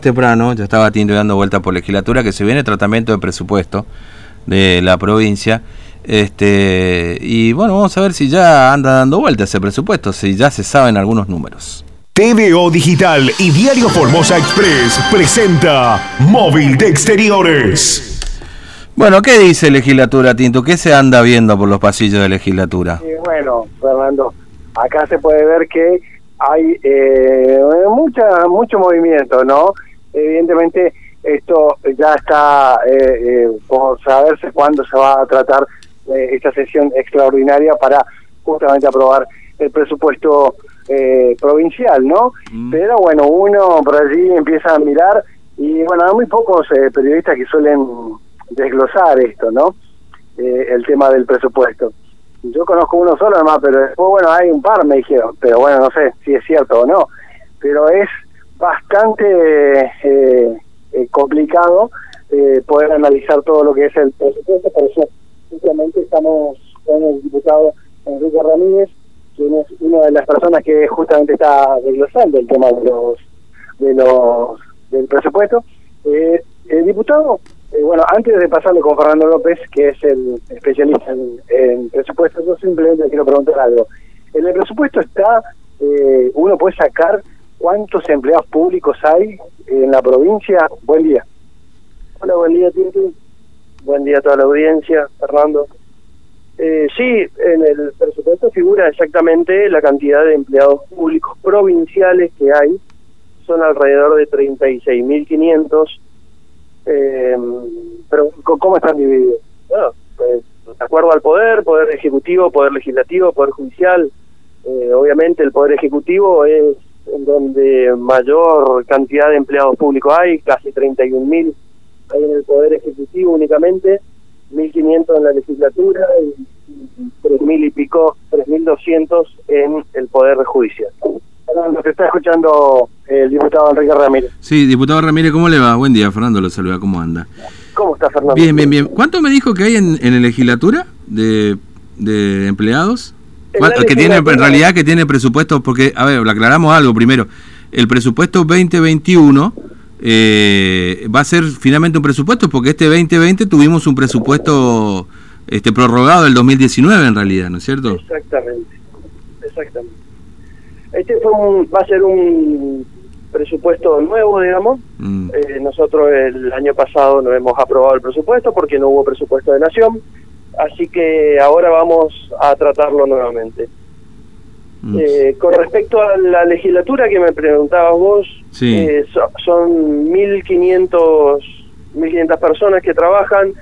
temprano, ya estaba Tinto dando vuelta por legislatura, que se viene tratamiento de presupuesto de la provincia. Este, y bueno, vamos a ver si ya anda dando vuelta ese presupuesto, si ya se saben algunos números. TVO Digital y Diario Formosa Express presenta Móvil de Exteriores. Bueno, ¿qué dice legislatura, Tinto? ¿Qué se anda viendo por los pasillos de legislatura? Y bueno, Fernando, acá se puede ver que hay eh, mucha mucho movimiento, ¿no? Evidentemente esto ya está eh, eh, por saberse cuándo se va a tratar eh, esta sesión extraordinaria para justamente aprobar el presupuesto provincial, ¿no? Mm. Pero bueno, uno por allí empieza a mirar y bueno, hay muy pocos periodistas que suelen desglosar esto, ¿no? el tema del presupuesto. Yo conozco uno solo nomás, pero después, bueno, hay un par, me dijeron, pero bueno, no sé si es cierto o no, pero es bastante eh, eh, complicado eh, poder analizar todo lo que es el presupuesto, por eso justamente estamos con el diputado Enrique Ramírez, quien es una de las personas que justamente está desglosando el tema de los de los del presupuesto. diputado, bueno, antes de pasarle con Fernando López, que es el especialista en, en presupuesto, yo simplemente quiero preguntar algo. En el presupuesto está, uno puede sacar ¿Cuántos empleados públicos hay en la provincia? Buen día. Hola, buen día, Tinti. Buen día a toda la audiencia, Fernando. Eh, sí, en el presupuesto figura exactamente la cantidad de empleados públicos provinciales que hay. Son alrededor de 36.500. Eh, pero, ¿cómo están divididos? Bueno, pues, de acuerdo al poder, poder ejecutivo, poder legislativo, poder judicial. Eh, obviamente el poder ejecutivo es donde mayor cantidad de empleados públicos hay, casi 31.000 hay en el Poder Ejecutivo únicamente, 1.500 en la legislatura y 3.000 y pico, 3.200 en el Poder Judicial. Fernando, te está escuchando el diputado Enrique Ramírez. Sí, diputado Ramírez, ¿cómo le va? Buen día, Fernando, lo saluda, ¿cómo anda? ¿Cómo está, Fernando? Bien, bien, bien. ¿Cuánto me dijo que hay en, en la legislatura de, de empleados? Que tiene en realidad que tiene presupuesto, porque, a ver, aclaramos algo primero. El presupuesto 2021 eh, va a ser finalmente un presupuesto, porque este 2020 tuvimos un presupuesto este prorrogado del 2019 en realidad, ¿no es cierto? Exactamente, exactamente. Este fue va a ser un presupuesto nuevo, digamos. Mm. Eh, nosotros el año pasado no hemos aprobado el presupuesto porque no hubo presupuesto de nación así que ahora vamos a tratarlo nuevamente. Mm. Eh, con respecto a la legislatura que me preguntabas vos, eh, son 1.500 1.500 personas que trabajan,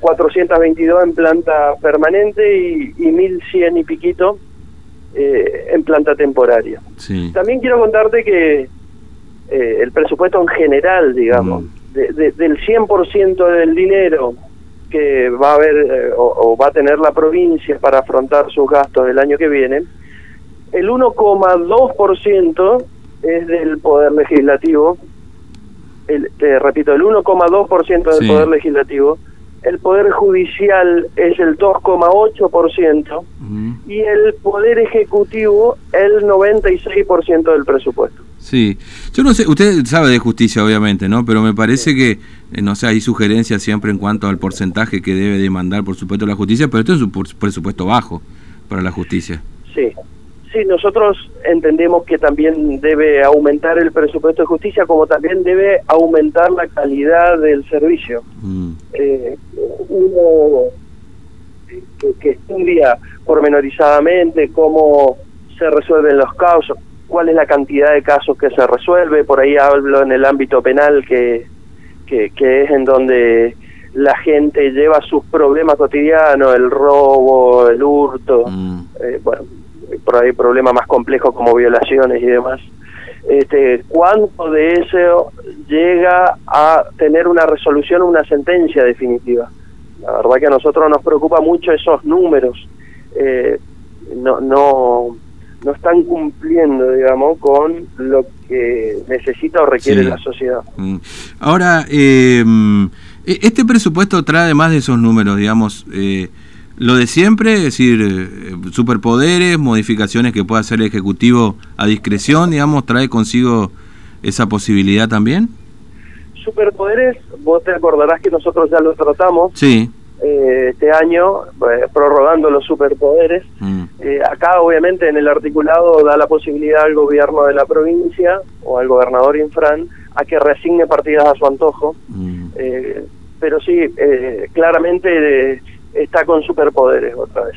422 mm. eh, en planta permanente y, y 1.100 y piquito en planta temporaria. También quiero contarte que el presupuesto en general, digamos, mm. del 100% del dinero que va a haber eh, o, va a tener la provincia para afrontar sus gastos el año que viene, el 1,2% es del Poder Legislativo, el, te repito, el 1,2% del Poder Legislativo, el Poder Judicial es el 2,8% y el Poder Ejecutivo el 96% del presupuesto. Sí, yo no sé, usted sabe de justicia obviamente, ¿no? Pero me parece que, eh, no sé, hay sugerencias siempre en cuanto al porcentaje que debe demandar, por supuesto, la justicia, pero esto es un presupuesto bajo para la justicia. Sí, sí, nosotros entendemos que también debe aumentar el presupuesto de justicia, como también debe aumentar la calidad del servicio. Mm. Eh, uno que, que estudia pormenorizadamente cómo se resuelven los casos, cuál es la cantidad de casos que se resuelve, por ahí hablo en el ámbito penal que, que, es en donde la gente lleva sus problemas cotidianos, el robo, el hurto, mm. eh, bueno, por ahí problemas más complejos como violaciones y demás. Este, ¿Cuánto de eso llega a tener una resolución, una sentencia definitiva? La verdad que a nosotros nos preocupa mucho esos números. Eh, no, no, no están cumpliendo, digamos, con lo que necesita o requiere la sociedad. Mm. Ahora, eh, este presupuesto trae además de esos números, digamos, eh, lo de siempre, es decir, eh, superpoderes, modificaciones que pueda hacer el Ejecutivo a discreción, digamos, trae consigo esa posibilidad también? Superpoderes, vos te acordarás que nosotros ya lo tratamos. Sí. Eh, este año, eh, prorrogando los superpoderes. Mm. Eh, acá, obviamente, en el articulado da la posibilidad al gobierno de la provincia o al gobernador Infran a que reasigne partidas a su antojo. Mm. pero sí, claramente está con superpoderes otra vez.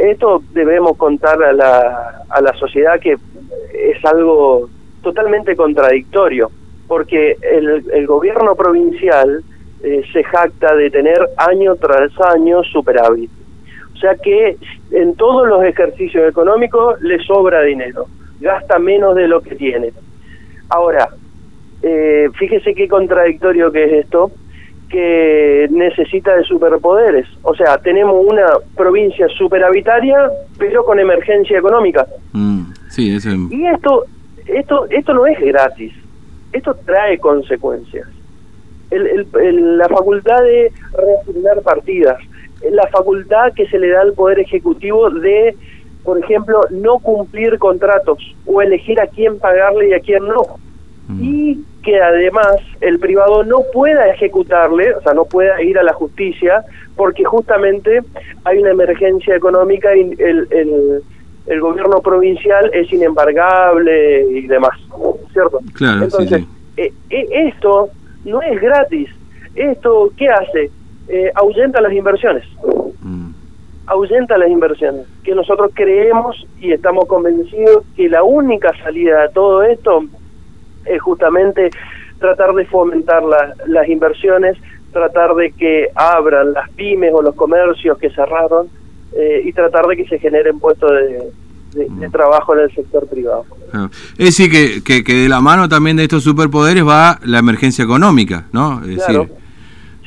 esto debemos contar a la, a la sociedad que es algo totalmente contradictorio, porque el, el gobierno provincial eh, se jacta de tener año tras año superávit. O sea que en todos los ejercicios económicos le sobra dinero, gasta menos de lo que tiene. Ahora, eh, fíjese qué contradictorio que es esto, que necesita de superpoderes. O sea, tenemos una provincia superavitaria, pero con emergencia económica. Mm, sí, Y esto, esto, esto no es gratis, esto trae consecuencias el, la facultad de reasignar partidas, la facultad que se le da al Poder Ejecutivo de, por ejemplo, no cumplir contratos o elegir a quién pagarle y a quién no. Mm. Y que además el privado no pueda ejecutarle, o sea, no pueda ir a la justicia, porque justamente hay una emergencia económica y el, el, el gobierno provincial es inembargable y demás, ¿cierto? Claro, Entonces, eh, eh, esto no es gratis. ¿Esto qué hace? Eh, ahuyenta las inversiones. Mm. Ahuyenta las inversiones. Que nosotros creemos y estamos convencidos que la única salida de todo esto es justamente tratar de fomentar las inversiones, tratar de que abran las pymes o los comercios que cerraron eh, y tratar de que se generen puestos de, de, trabajo en el sector privado. Es decir, que, que, de la mano también de estos superpoderes va la emergencia económica, ¿no? Es decir,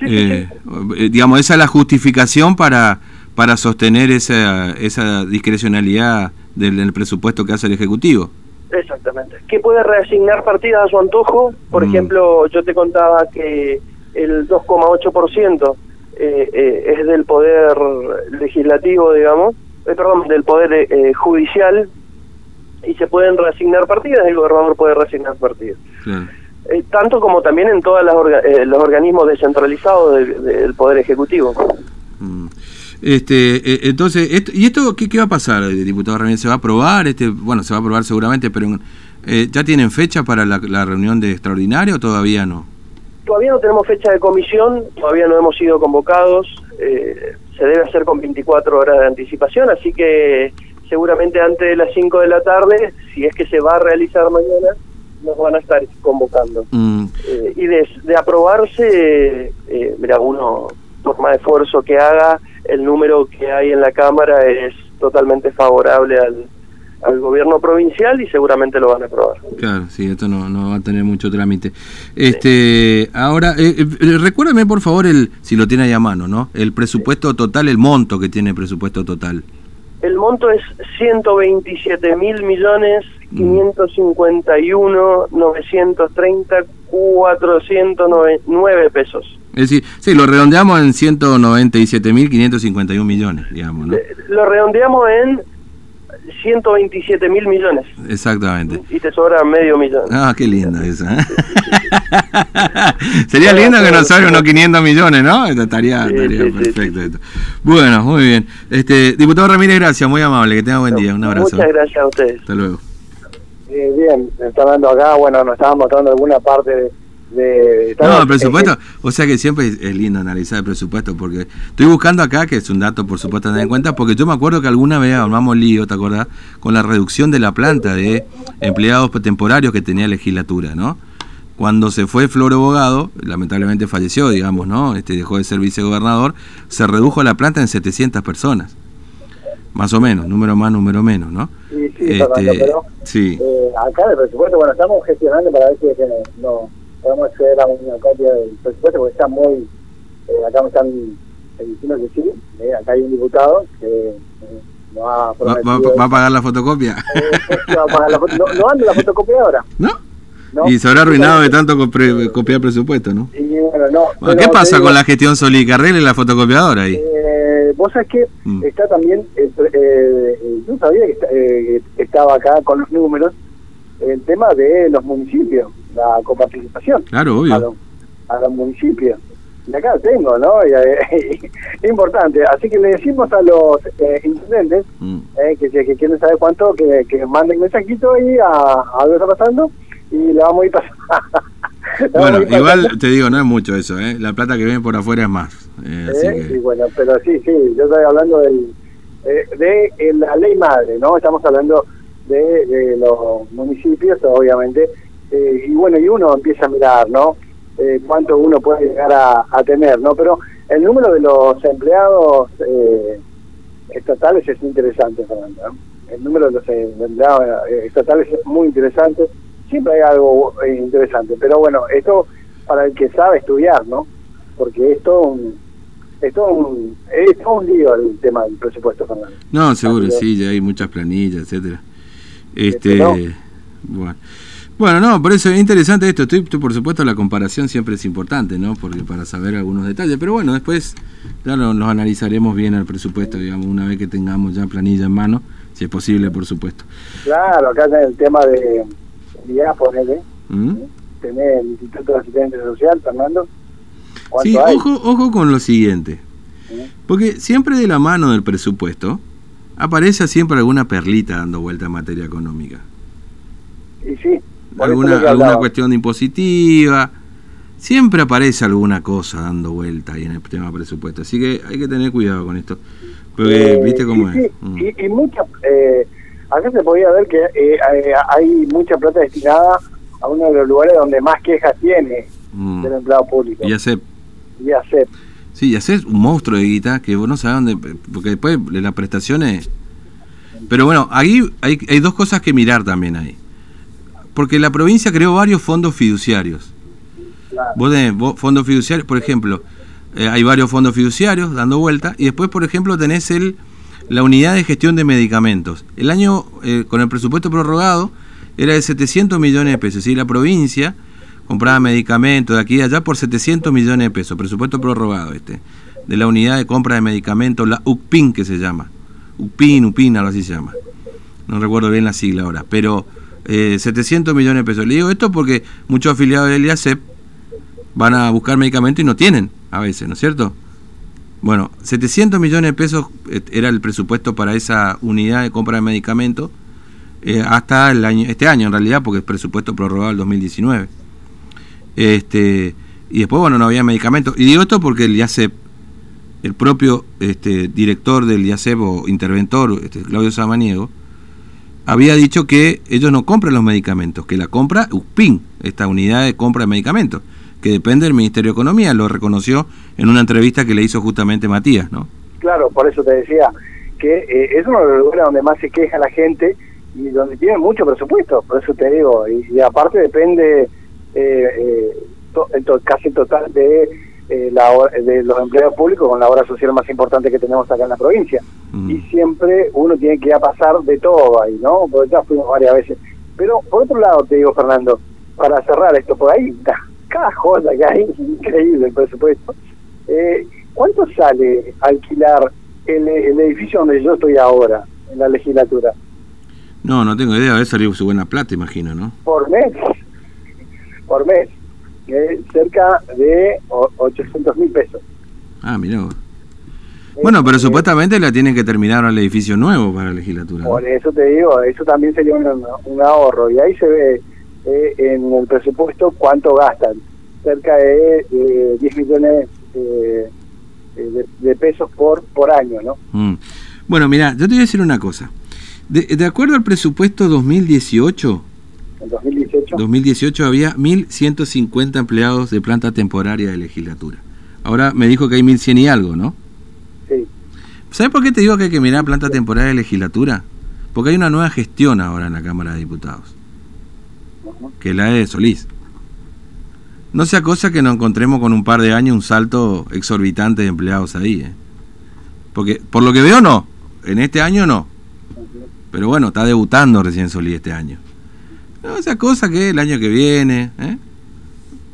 eh, eh, digamos, esa es la justificación para, para sostener esa, esa discrecionalidad del, presupuesto que hace el Ejecutivo. Exactamente. Que puede reasignar partidas a su antojo. Por mm. ejemplo, yo te contaba que el 2,8% eh, eh, es del poder legislativo, digamos, eh, perdón, del Poder eh, Judicial y se pueden reasignar partidas, el gobernador puede reasignar partidas. Eh, tanto como también en todos los organismos descentralizados del, Poder Ejecutivo. Mm. Este, entonces, ¿y esto qué, qué, va a pasar, diputado Ramírez? ¿Se va a aprobar? Este, bueno, se va a aprobar seguramente, pero ¿ya tienen fecha para la, la reunión de extraordinario o todavía no? Todavía no tenemos fecha de comisión, todavía no hemos sido convocados. Eh, se debe hacer con 24 horas de anticipación, así que seguramente antes de las 5 de la tarde, si es que se va a realizar mañana, nos van a estar convocando. Mm. Eh, y de, aprobarse, eh, mira, uno, por más esfuerzo que haga, el número que hay en la Cámara es totalmente favorable al, al gobierno provincial y seguramente lo van a aprobar. Claro, sí, esto no, no va a tener mucho trámite. Este, ahora, eh, eh, recuérdame por favor el, si lo tiene ahí a mano, ¿no? El presupuesto total, el monto que tiene el presupuesto total. El monto es 127 mil millones 551 930 409 pesos. Es decir, sí, lo redondeamos en 197 mil 551 millones, digamos, ¿no? Eh, lo redondeamos en 127 mil millones. Exactamente. Y te sobra medio millón. Ah, qué lindo eso. ¿eh? Sería lindo que nos sobre unos 500 millones, ¿no? Estaría, estaría perfecto. Bueno, muy bien. Este, diputado Ramírez, gracias, muy amable, que tenga buen día. Un abrazo. Muchas gracias a ustedes. Hasta luego. Eh, bien, está hablando acá, bueno, nos estaban mostrando alguna parte de no, el presupuesto, o sea que siempre es, lindo analizar el presupuesto, porque estoy buscando acá, que es un dato por supuesto a tener en cuenta, porque yo me acuerdo que alguna vez armamos lío, ¿te acordás? Con la reducción de la planta de empleados temporarios que tenía legislatura, ¿no? Cuando se fue Floro Bogado, lamentablemente falleció, digamos, ¿no? Este dejó de ser vicegobernador, se redujo la planta en 700 personas. Más o menos, número más, número menos, ¿no? Sí, sí, este, sí. Eh, acá el presupuesto, bueno, estamos gestionando para ver si no podemos acceder a una copia del presupuesto porque está muy, eh, acá me están diciendo que sí, eh, acá hay un diputado que eh, no ha ¿Va, a pagar la fotocopia? no, no, anda la fotocopia ahora. ¿No? Y se habrá arruinado de tanto copiar presupuesto, ¿no? Y, bueno, no ¿Qué pasa con la gestión Solí? ¿Arregle la fotocopiadora ahí? Eh, vos sabés que mm. está también, eh, yo sabía que estaba acá con los números, el tema de los municipios, la coparticipación. Claro, obvio. A, los, municipios. Y acá tengo, ¿no? Es importante. Así que le decimos a los eh, intendentes mm. eh, que, que, quieren saber cuánto, que, que manden mensajito ahí a, a lo que está pasando y le vamos a ir pasando. bueno, igual te digo, no es mucho eso, ¿eh? La plata que viene por afuera es más. Eh, ¿Eh? Sí, bueno, pero sí, sí, yo estoy hablando del, de, la ley madre, ¿no? Estamos hablando de, los municipios, obviamente, y bueno, y uno empieza a mirar, ¿no? cuánto uno puede llegar a, tener, ¿no? Pero el número de los empleados estatales es interesante, Fernando. El número de los empleados estatales es muy interesante siempre hay algo eh, interesante. Pero bueno, esto para el que sabe estudiar, ¿no? Porque esto un, esto un, es todo un lío el tema del presupuesto, Fernando. No, seguro, sí, ya hay muchas planillas, etcétera. Este, bueno. Bueno, no, por eso es interesante esto. Estoy, por supuesto, la comparación siempre es importante, ¿no? Porque para saber algunos detalles. Pero bueno, después ya lo, los analizaremos bien al presupuesto, digamos, una vez que tengamos ya planilla en mano, si es posible, por supuesto. Claro, acá en el tema de, ya ponele, ¿Mm? tener el Instituto de Asistencia Social, Fernando. Sí, ojo, ojo con lo siguiente. ¿Mm? Porque siempre de la mano del presupuesto aparece siempre alguna perlita dando vuelta en materia económica. Y sí. Alguna, alguna cuestión de impositiva. Siempre aparece alguna cosa dando vuelta ahí en el tema presupuesto. Así que hay que tener cuidado con esto. Porque, eh, ¿viste cómo es? Mm. Y, y mucha, eh, acá se podía ver que eh, hay mucha plata destinada a uno de los lugares donde más quejas tiene mm. del empleado público. Y hace Y hace Sí, y es un monstruo de guita que vos no sabés dónde. Porque después de las prestaciones. Pero bueno, ahí hay, hay dos cosas que mirar también ahí. Porque la provincia creó varios fondos fiduciarios. Vos tenés fondos fiduciarios, por ejemplo, eh, hay varios fondos fiduciarios dando vuelta. Y después, por ejemplo, tenés el la unidad de gestión de medicamentos. El año, eh, con el presupuesto prorrogado, era de 700 millones de pesos. Y la provincia compraba medicamentos de aquí y allá por 700 millones de pesos. Presupuesto prorrogado este. De la unidad de compra de medicamentos, la UCPIN que se llama. UCPIN, UPIN, algo así se llama. No recuerdo bien la sigla ahora. Pero 700 eh, millones de pesos. Le digo esto porque muchos afiliados del IACEP van a buscar medicamentos y no tienen a veces, ¿no es cierto? Bueno, 700 millones de pesos eh, era el presupuesto para esa unidad de compra de medicamentos eh, hasta el año, este año en realidad, porque es presupuesto prorrogado el 2019. Este, y después, bueno, no había medicamentos. Y digo esto porque el IACEP, el propio este, director del IACEP o interventor, este, Claudio Samaniego, había dicho que ellos no compran los medicamentos, que la compra UPIN, esta unidad de compra de medicamentos que depende del Ministerio de Economía, lo reconoció en una entrevista que le hizo justamente Matías, ¿no? Claro, por eso te decía que eh, es uno de los lugares donde más se queja la gente y donde tiene mucho presupuesto, por eso te digo, y, aparte depende eh, eh casi total de, eh, la, de los empleados públicos con la obra social más importante que tenemos acá en la provincia. Mm. Y siempre uno tiene que ir a pasar de todo ahí, ¿no? Porque ya fuimos varias veces. Pero por otro lado te digo, Fernando, para cerrar esto por ahí, cada cosa que hay, increíble el presupuesto. Eh, ¿Cuánto sale alquilar el, edificio donde yo estoy ahora, en la legislatura? No, no tengo idea, debe salir su buena plata, imagino, ¿no? Por mes, por mes, eh, cerca de 800 mil pesos. Ah, mira Bueno, pero supuestamente la tienen que terminar al edificio nuevo para la legislatura. Por eso te digo, eso también sería un ahorro. Y ahí se ve eh, en el presupuesto cuánto gastan. Cerca de 10 millones eh, de, pesos por, por año, ¿no? Mm. Bueno, mira, yo te voy a decir una cosa. De, acuerdo al presupuesto 2018, en 2018, 2018 había 1.150 empleados de planta temporaria de legislatura. Ahora me dijo que hay 1.100 y algo, ¿no? ¿Sabes por qué te digo que hay que mirar planta temporaria de legislatura? Porque hay una nueva gestión ahora en la Cámara de Diputados que la de Solís. No sea cosa que nos encontremos con un par de años un salto exorbitante de empleados ahí. ¿eh? Porque por lo que veo no, en este año no. Pero bueno, está debutando recién Solís este año. No sea cosa que el año que viene ¿eh?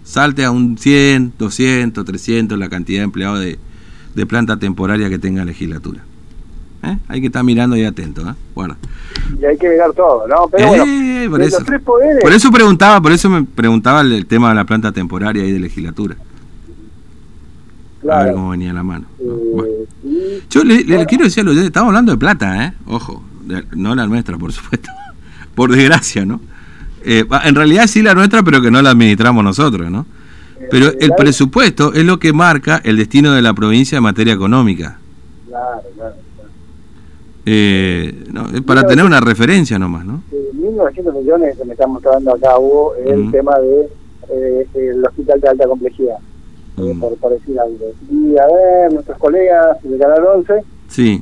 salte a un 100, 200, 300 la cantidad de empleados de, de planta temporaria que tenga legislatura. ¿eh? Hay que estar mirando y atento, ¿eh? Bueno. Y hay que mirar todo, ¿no? Pero bueno, por, eso, por eso preguntaba, por eso me preguntaba el, tema de la planta temporaria y de legislatura. A ver cómo venía la mano. Yo le, quiero decir a estamos hablando de plata, ¿eh? Ojo, no la nuestra, por supuesto. por desgracia, ¿no? Eh, en realidad sí la nuestra, pero que no la administramos nosotros, ¿no? Pero el presupuesto es lo que marca el destino de la provincia en materia económica. Claro, claro. Eh, no, es para tener una referencia nomás, ¿no? 1.900 millones que me están mostrando acá, Hugo, el tema de eh, el hospital de alta complejidad, eh, por, por, decir algo. Y a ver, nuestros colegas de Canal 11, sí.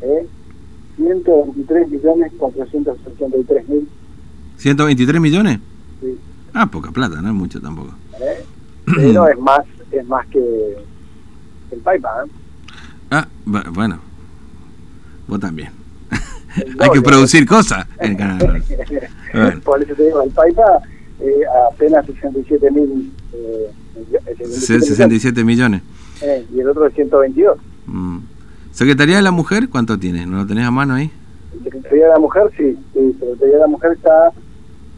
Eh, 123 millones 483 mil. ¿123 millones? Sí. Ah, poca plata, no es mucho tampoco. ¿Eh? Pero es más, es más que el PayPal. ¿eh? Ah, bueno. Vos también. Hay que producir cosas en Canadá. Por eso te digo, el PayPal eh, apenas 67 mil. Eh, 67 millones. Eh, y el otro es 122. Mm. ¿Secretaría de la Mujer cuánto tiene? ¿No lo tenés a mano ahí? Secretaría de la Mujer, sí. sí Secretaría de la Mujer está.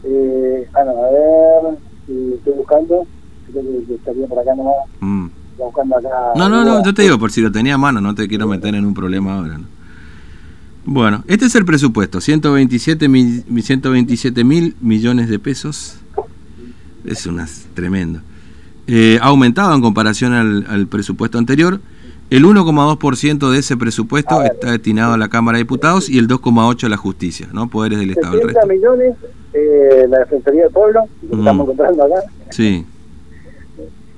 Eh, ah, no, a ver. Si estoy buscando. Creo que estaría por acá nomás. Mm. Buscando acá. No, no, no, yo te digo, por si lo tenía a mano, no te quiero meter en un problema ahora. ¿no? Bueno, este es el presupuesto, 127 mil, 127 mil millones de pesos. Es una tremendo. Eh, ha aumentado en comparación al, presupuesto anterior. El 1,2% de ese presupuesto está destinado a la Cámara de Diputados y el 2,8% a la justicia, ¿no? Poderes del Estado. 70 millones eh, la Defensoría del Pueblo, que estamos mm. encontrando acá. Sí.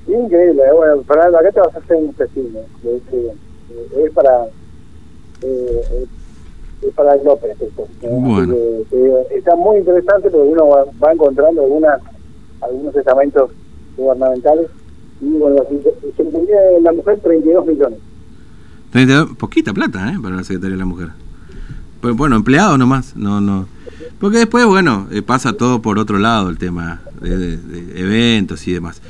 Increíble. Bueno, Fernando, acá te vas a hacer un testimonio. Es para... Eh, para el López. Esto, bueno. está muy interesante porque uno va, encontrando algunas algunos estamentos gubernamentales y bueno, se entendía la mujer 32 millones. 32, poquita plata, ¿eh? Para la Secretaría de la Mujer. Pues bueno, empleados nomás, no, no. Porque después, bueno, eh, pasa todo por otro lado el tema de, de eventos y demás.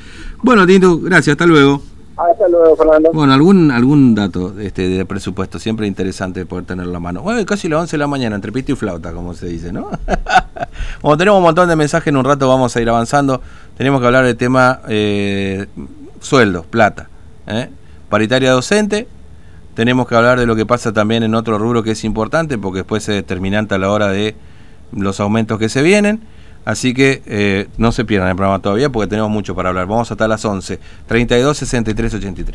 Bueno, Tinto, gracias, hasta luego. Hasta luego, Fernando. Bueno, algún algún dato este, de presupuesto, siempre interesante poder tenerlo a mano. Bueno, casi las 11 de la mañana, entre pito y flauta, como se dice, ¿no? como tenemos un montón de mensajes, en un rato vamos a ir avanzando. Tenemos que hablar del tema eh, sueldos, plata. ¿eh? Paritaria docente. Tenemos que hablar de lo que pasa también en otro rubro que es importante, porque después es determinante a la hora de los aumentos que se vienen. Así que eh, no se pierdan el programa todavía porque tenemos mucho para hablar. Vamos hasta las 11. 32 63 83.